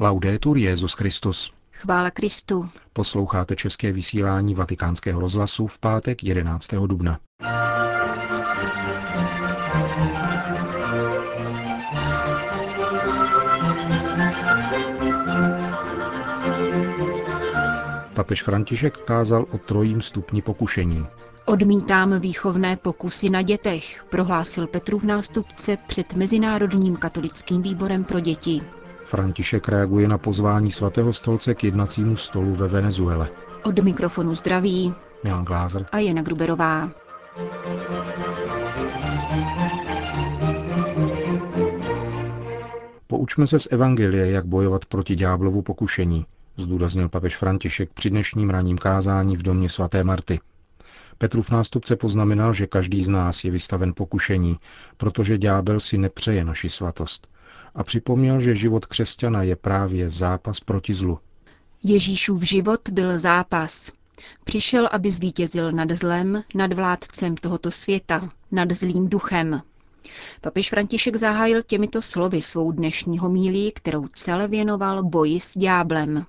Laudetur Jezus Christus. Chvála Kristu. Posloucháte české vysílání Vatikánského rozhlasu v pátek 11. dubna. Papež František kázal o trojím stupni pokušení. Odmítám výchovné pokusy na dětech, prohlásil Petrův nástupce před Mezinárodním katolickým výborem pro děti. František reaguje na pozvání svatého stolce k jednacímu stolu ve Venezuele. Od mikrofonu zdraví Milan Glázer a Jana Gruberová. Poučme se z Evangelie, jak bojovat proti ďáblovu pokušení, zdůraznil papež František při dnešním ranním kázání v domě svaté Marty. Petrův nástupce poznamenal, že každý z nás je vystaven pokušení, protože ďábel si nepřeje naši svatost. A připomněl, že život křesťana je právě zápas proti zlu. Ježíšův život byl zápas. Přišel, aby zvítězil nad zlem, nad vládcem tohoto světa, nad zlým duchem. Papež František zahájil těmito slovy svou dnešní homílii, kterou celé věnoval boji s ďáblem.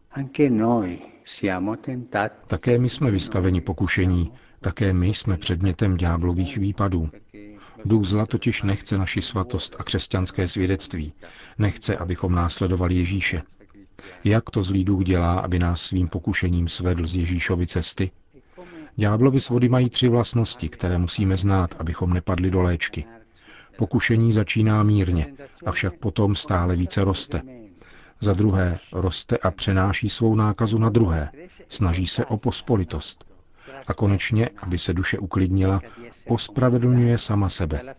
Také my jsme vystaveni pokušení, také my jsme předmětem ďáblových výpadů. Duch zla totiž nechce naši svatost a křesťanské svědectví. Nechce, abychom následovali Ježíše. Jak to zlý duch dělá, aby nás svým pokušením svedl z Ježíšovy cesty? Ďáblovi svody mají tři vlastnosti, které musíme znát, abychom nepadli do léčky. Pokušení začíná mírně, avšak potom stále více roste. Za druhé, roste a přenáší svou nákazu na druhé. Snaží se o pospolitost. A konečně, aby se duše uklidnila, ospravedlňuje sama sebe.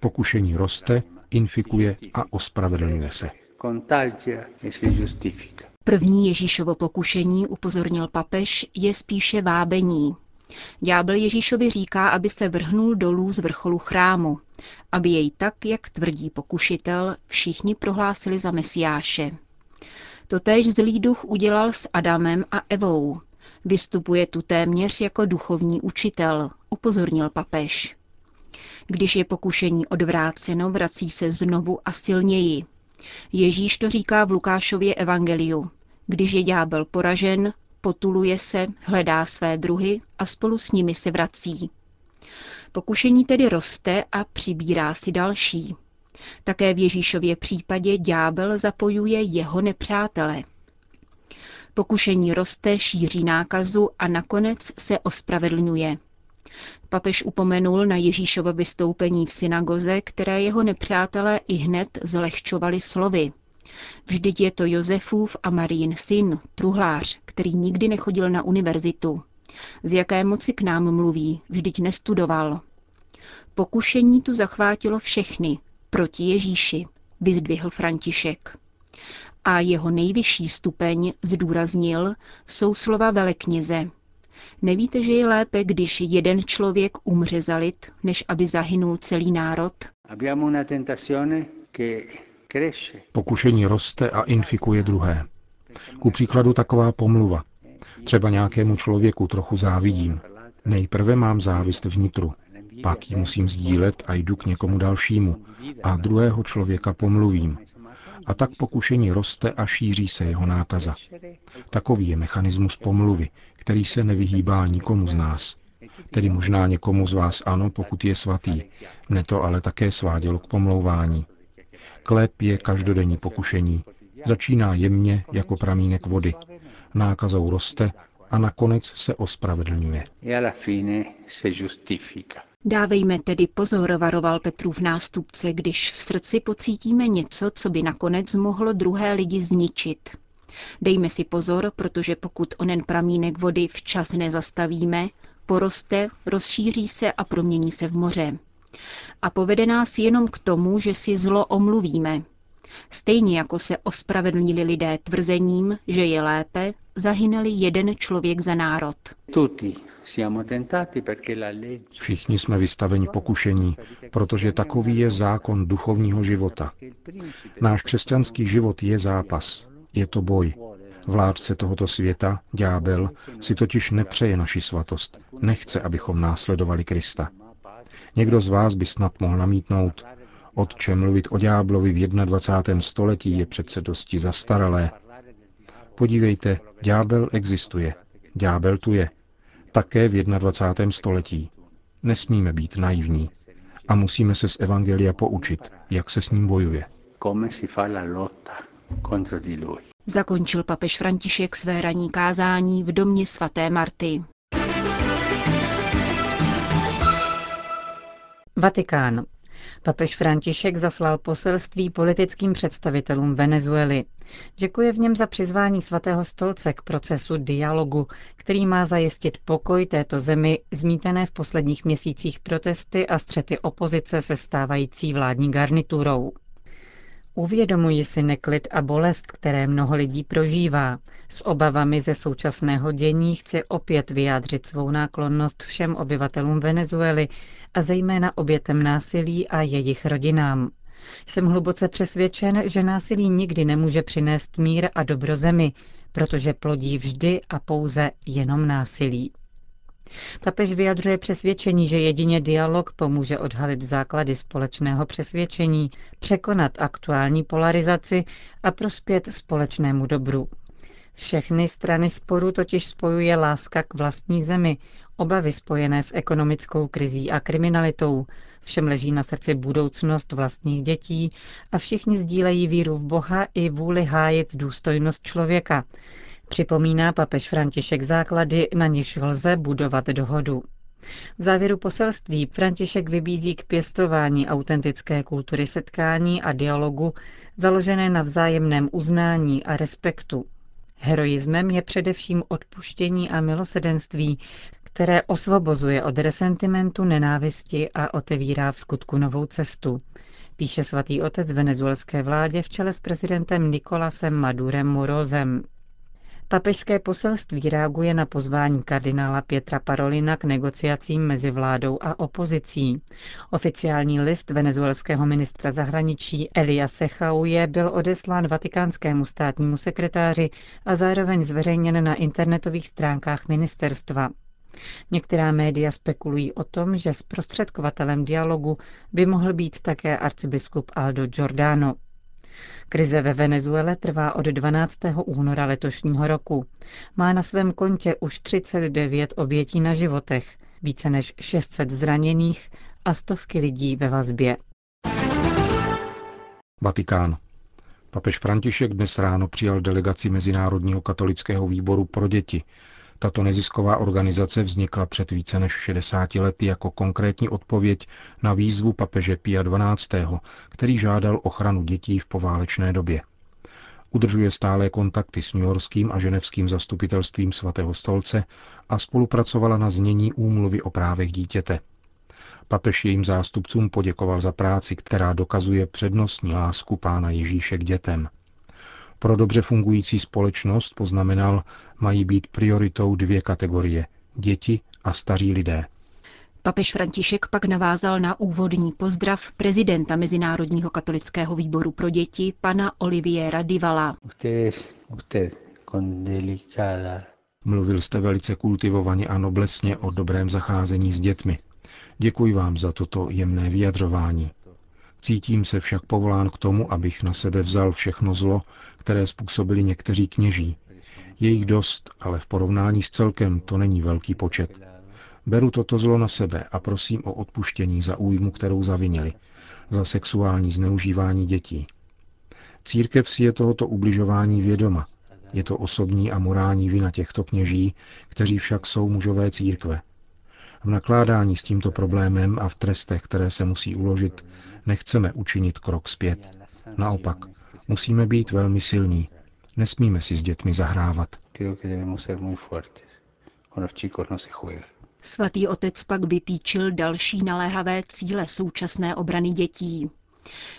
Pokušení roste, infikuje a ospravedlňuje se. První Ježíšovo pokušení, upozornil papež, je spíše vábení. Ďábel Ježíšovi říká, aby se vrhnul dolů z vrcholu chrámu, aby jej tak, jak tvrdí pokušitel, všichni prohlásili za mesiáše. Totéž zlý duch udělal s Adamem a Evou. Vystupuje tu téměř jako duchovní učitel, upozornil papež. Když je pokušení odvráceno, vrací se znovu a silněji. Ježíš to říká v Lukášově evangeliu. Když je ďábel poražen, potuluje se, hledá své druhy a spolu s nimi se vrací. Pokušení tedy roste a přibírá si další. Také v Ježíšově případě ďábel zapojuje jeho nepřátele. Pokušení roste, šíří nákazu a nakonec se ospravedlňuje. Papež upomenul na Ježíšovo vystoupení v synagoze, které jeho nepřátelé i hned zlehčovali slovy. Vždyť je to Josefův a Marín syn, truhlář, který nikdy nechodil na univerzitu. Z jaké moci k nám mluví, vždyť nestudoval. Pokušení tu zachvátilo všechny, proti Ježíši, vyzdvihl František. A jeho nejvyšší stupeň, zdůraznil, jsou slova velekněze. Nevíte, že je lépe, když jeden člověk umře za lid, než aby zahynul celý národ? Pokušení roste a infikuje druhé. Ku příkladu taková pomluva. Třeba nějakému člověku trochu závidím. Nejprve mám závist vnitru, pak ji musím sdílet a jdu k někomu dalšímu a druhého člověka pomluvím. A tak pokušení roste a šíří se jeho nákaza. Takový je mechanismus pomluvy, který se nevyhýbá nikomu z nás. Tedy možná někomu z vás ano, pokud je svatý. Mne to ale také svádělo k pomlouvání. Klep je každodenní pokušení. Začíná jemně jako pramínek vody. Nákazou roste a nakonec se ospravedlňuje. Dávejme tedy pozor, varoval Petrův nástupce, když v srdci pocítíme něco, co by nakonec mohlo druhé lidi zničit. Dejme si pozor, protože pokud onen pramínek vody včas nezastavíme, poroste, rozšíří se a promění se v moře. A povede nás jenom k tomu, že si zlo omluvíme. Stejně jako se ospravedlnili lidé tvrzením, že je lépe, zahynuli jeden člověk za národ. Všichni jsme vystaveni pokušení, protože takový je zákon duchovního života. Náš křesťanský život je zápas, je to boj. Vládce tohoto světa, ďábel, si totiž nepřeje naši svatost. Nechce, abychom následovali Krista. Někdo z vás by snad mohl namítnout, Otče, mluvit o ďáblovi v 21. století je přece dosti zastaralé. Podívejte, ďábel existuje. Ďábel tu je. Také v 21. století. Nesmíme být naivní. A musíme se z Evangelia poučit, jak se s ním bojuje. Zakončil papež František své ranní kázání v domě svaté Marty. Vatikán. Papež František zaslal poselství politickým představitelům Venezuely. Děkuje v něm za přizvání svatého stolce k procesu dialogu, který má zajistit pokoj této zemi zmítené v posledních měsících protesty a střety opozice se stávající vládní garniturou. Uvědomuji si neklid a bolest, které mnoho lidí prožívá. S obavami ze současného dění chci opět vyjádřit svou náklonnost všem obyvatelům Venezuely a zejména obětem násilí a jejich rodinám. Jsem hluboce přesvědčen, že násilí nikdy nemůže přinést mír a dobro zemi, protože plodí vždy a pouze jenom násilí. Papež vyjadřuje přesvědčení, že jedině dialog pomůže odhalit základy společného přesvědčení, překonat aktuální polarizaci a prospět společnému dobru. Všechny strany sporu totiž spojuje láska k vlastní zemi, obavy spojené s ekonomickou krizí a kriminalitou. Všem leží na srdci budoucnost vlastních dětí a všichni sdílejí víru v Boha i vůli hájit důstojnost člověka, Připomíná papež František základy, na nichž lze budovat dohodu. V závěru poselství František vybízí k pěstování autentické kultury setkání a dialogu založené na vzájemném uznání a respektu. Heroismem je především odpuštění a milosedenství, které osvobozuje od resentimentu, nenávisti a otevírá v skutku novou cestu. Píše svatý otec venezuelské vládě v čele s prezidentem Nikolasem Madurem Morozem. Papežské poselství reaguje na pozvání kardinála Pětra Parolina k negociacím mezi vládou a opozicí. Oficiální list venezuelského ministra zahraničí Elia Sechauje byl odeslán vatikánskému státnímu sekretáři a zároveň zveřejněn na internetových stránkách ministerstva. Některá média spekulují o tom, že zprostředkovatelem dialogu by mohl být také arcibiskup Aldo Giordano. Krize ve Venezuele trvá od 12. února letošního roku. Má na svém kontě už 39 obětí na životech, více než 600 zraněných a stovky lidí ve vazbě. Vatikán. Papež František dnes ráno přijal delegaci Mezinárodního katolického výboru pro děti, tato nezisková organizace vznikla před více než 60 lety jako konkrétní odpověď na výzvu papeže Pia XII., který žádal ochranu dětí v poválečné době. Udržuje stále kontakty s newyorským a ženevským zastupitelstvím svatého stolce a spolupracovala na znění úmluvy o právech dítěte. Papež jejím zástupcům poděkoval za práci, která dokazuje přednostní lásku pána Ježíše k dětem – pro dobře fungující společnost, poznamenal, mají být prioritou dvě kategorie – děti a staří lidé. Papež František pak navázal na úvodní pozdrav prezidenta Mezinárodního katolického výboru pro děti, pana Oliviera Divala. Mluvil jste velice kultivovaně a noblesně o dobrém zacházení s dětmi. Děkuji vám za toto jemné vyjadřování. Cítím se však povolán k tomu, abych na sebe vzal všechno zlo, které způsobili někteří kněží. Je jich dost, ale v porovnání s celkem to není velký počet. Beru toto zlo na sebe a prosím o odpuštění za újmu, kterou zavinili, za sexuální zneužívání dětí. Církev si je tohoto ubližování vědoma. Je to osobní a morální vina těchto kněží, kteří však jsou mužové církve. V nakládání s tímto problémem a v trestech, které se musí uložit, nechceme učinit krok zpět. Naopak, musíme být velmi silní. Nesmíme si s dětmi zahrávat. Svatý otec pak vytýčil další naléhavé cíle současné obrany dětí.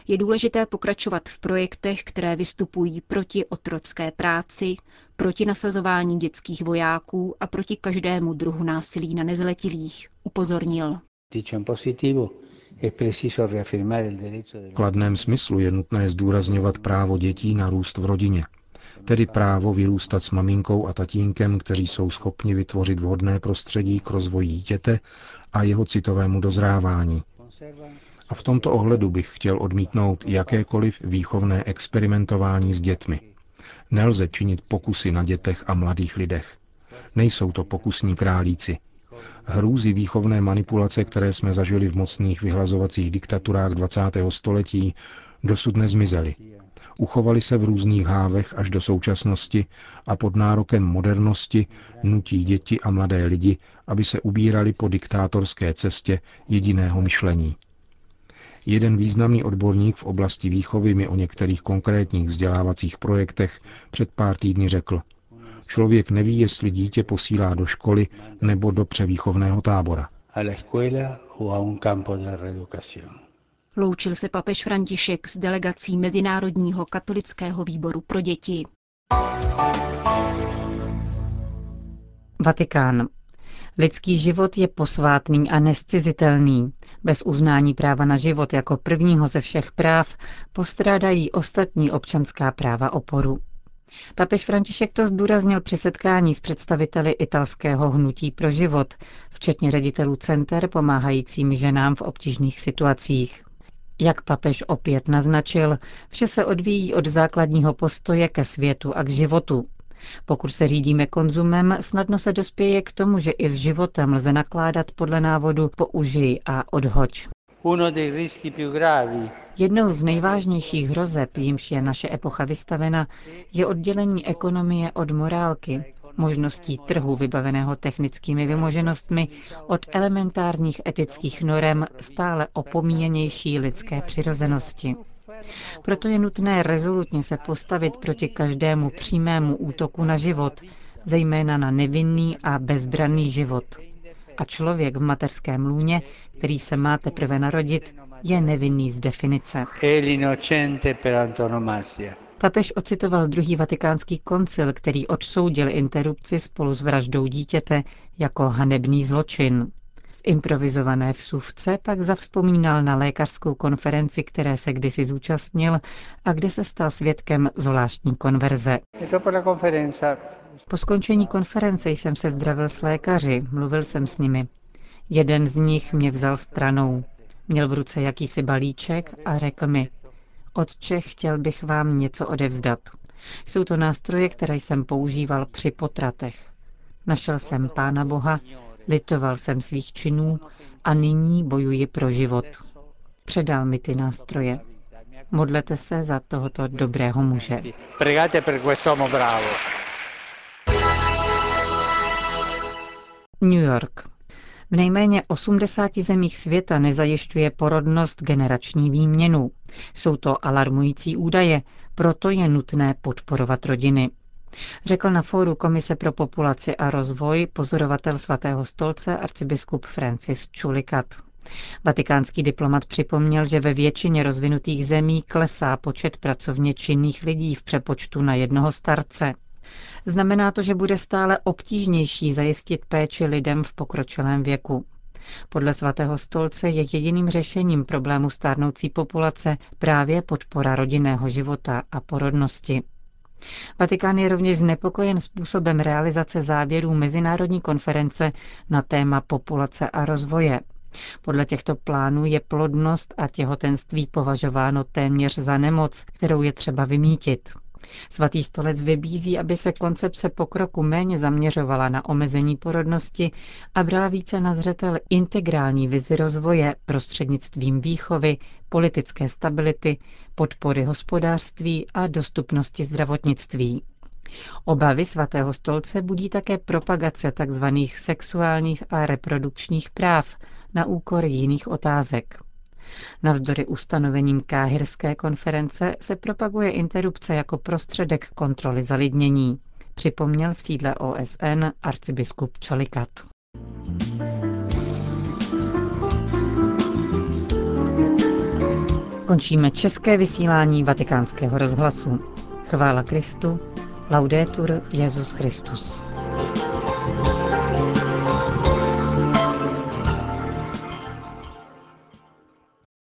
Je důležité pokračovat v projektech, které vystupují proti otrocké práci, proti nasazování dětských vojáků a proti každému druhu násilí na nezletilých, upozornil. V kladném smyslu je nutné zdůrazňovat právo dětí na růst v rodině, tedy právo vyrůstat s maminkou a tatínkem, kteří jsou schopni vytvořit vhodné prostředí k rozvoji dítěte a jeho citovému dozrávání. A v tomto ohledu bych chtěl odmítnout jakékoliv výchovné experimentování s dětmi. Nelze činit pokusy na dětech a mladých lidech. Nejsou to pokusní králíci. Hrůzy výchovné manipulace, které jsme zažili v mocných vyhlazovacích diktaturách 20. století, dosud nezmizely. Uchovali se v různých hávech až do současnosti a pod nárokem modernosti nutí děti a mladé lidi, aby se ubírali po diktátorské cestě jediného myšlení. Jeden významný odborník v oblasti výchovy mi o některých konkrétních vzdělávacích projektech před pár týdny řekl. Člověk neví, jestli dítě posílá do školy nebo do převýchovného tábora. Loučil se papež František s delegací Mezinárodního katolického výboru pro děti. Vatikán. Lidský život je posvátný a nescizitelný. Bez uznání práva na život jako prvního ze všech práv postrádají ostatní občanská práva oporu. Papež František to zdůraznil při setkání s představiteli italského hnutí pro život, včetně ředitelů center pomáhajícím ženám v obtížných situacích. Jak papež opět naznačil, vše se odvíjí od základního postoje ke světu a k životu. Pokud se řídíme konzumem, snadno se dospěje k tomu, že i s životem lze nakládat podle návodu použij a odhoď. Jednou z nejvážnějších hrozeb, jimž je naše epocha vystavena, je oddělení ekonomie od morálky, možností trhu vybaveného technickými vymoženostmi od elementárních etických norem stále opomíjenější lidské přirozenosti. Proto je nutné rezolutně se postavit proti každému přímému útoku na život, zejména na nevinný a bezbranný život. A člověk v mateřském lůně, který se má teprve narodit, je nevinný z definice. Papež ocitoval druhý vatikánský koncil, který odsoudil interrupci spolu s vraždou dítěte jako hanebný zločin. V improvizované vsuvce pak zavzpomínal na lékařskou konferenci, které se kdysi zúčastnil a kde se stal svědkem zvláštní konverze. Po skončení konference jsem se zdravil s lékaři, mluvil jsem s nimi. Jeden z nich mě vzal stranou. Měl v ruce jakýsi balíček a řekl mi, Otče, chtěl bych vám něco odevzdat. Jsou to nástroje, které jsem používal při potratech. Našel jsem Pána Boha, litoval jsem svých činů a nyní bojuji pro život. Předal mi ty nástroje. Modlete se za tohoto dobrého muže. New York. V nejméně 80 zemích světa nezajišťuje porodnost generační výměnu. Jsou to alarmující údaje, proto je nutné podporovat rodiny. Řekl na fóru Komise pro populaci a rozvoj pozorovatel svatého stolce arcibiskup Francis Chulikat. Vatikánský diplomat připomněl, že ve většině rozvinutých zemí klesá počet pracovně činných lidí v přepočtu na jednoho starce. Znamená to, že bude stále obtížnější zajistit péči lidem v pokročilém věku. Podle svatého stolce je jediným řešením problému stárnoucí populace právě podpora rodinného života a porodnosti. Vatikán je rovněž znepokojen způsobem realizace závěrů Mezinárodní konference na téma populace a rozvoje. Podle těchto plánů je plodnost a těhotenství považováno téměř za nemoc, kterou je třeba vymítit. Svatý stolec vybízí, aby se koncepce pokroku méně zaměřovala na omezení porodnosti a brala více na zřetel integrální vizi rozvoje prostřednictvím výchovy, politické stability, podpory hospodářství a dostupnosti zdravotnictví. Obavy svatého stolce budí také propagace tzv. sexuálních a reprodukčních práv na úkor jiných otázek. Navzdory ustanovením Káhirské konference se propaguje interrupce jako prostředek kontroly zalidnění, připomněl v sídle OSN arcibiskup Čolikat. Končíme české vysílání vatikánského rozhlasu. Chvála Kristu, laudetur Jezus Christus. thank you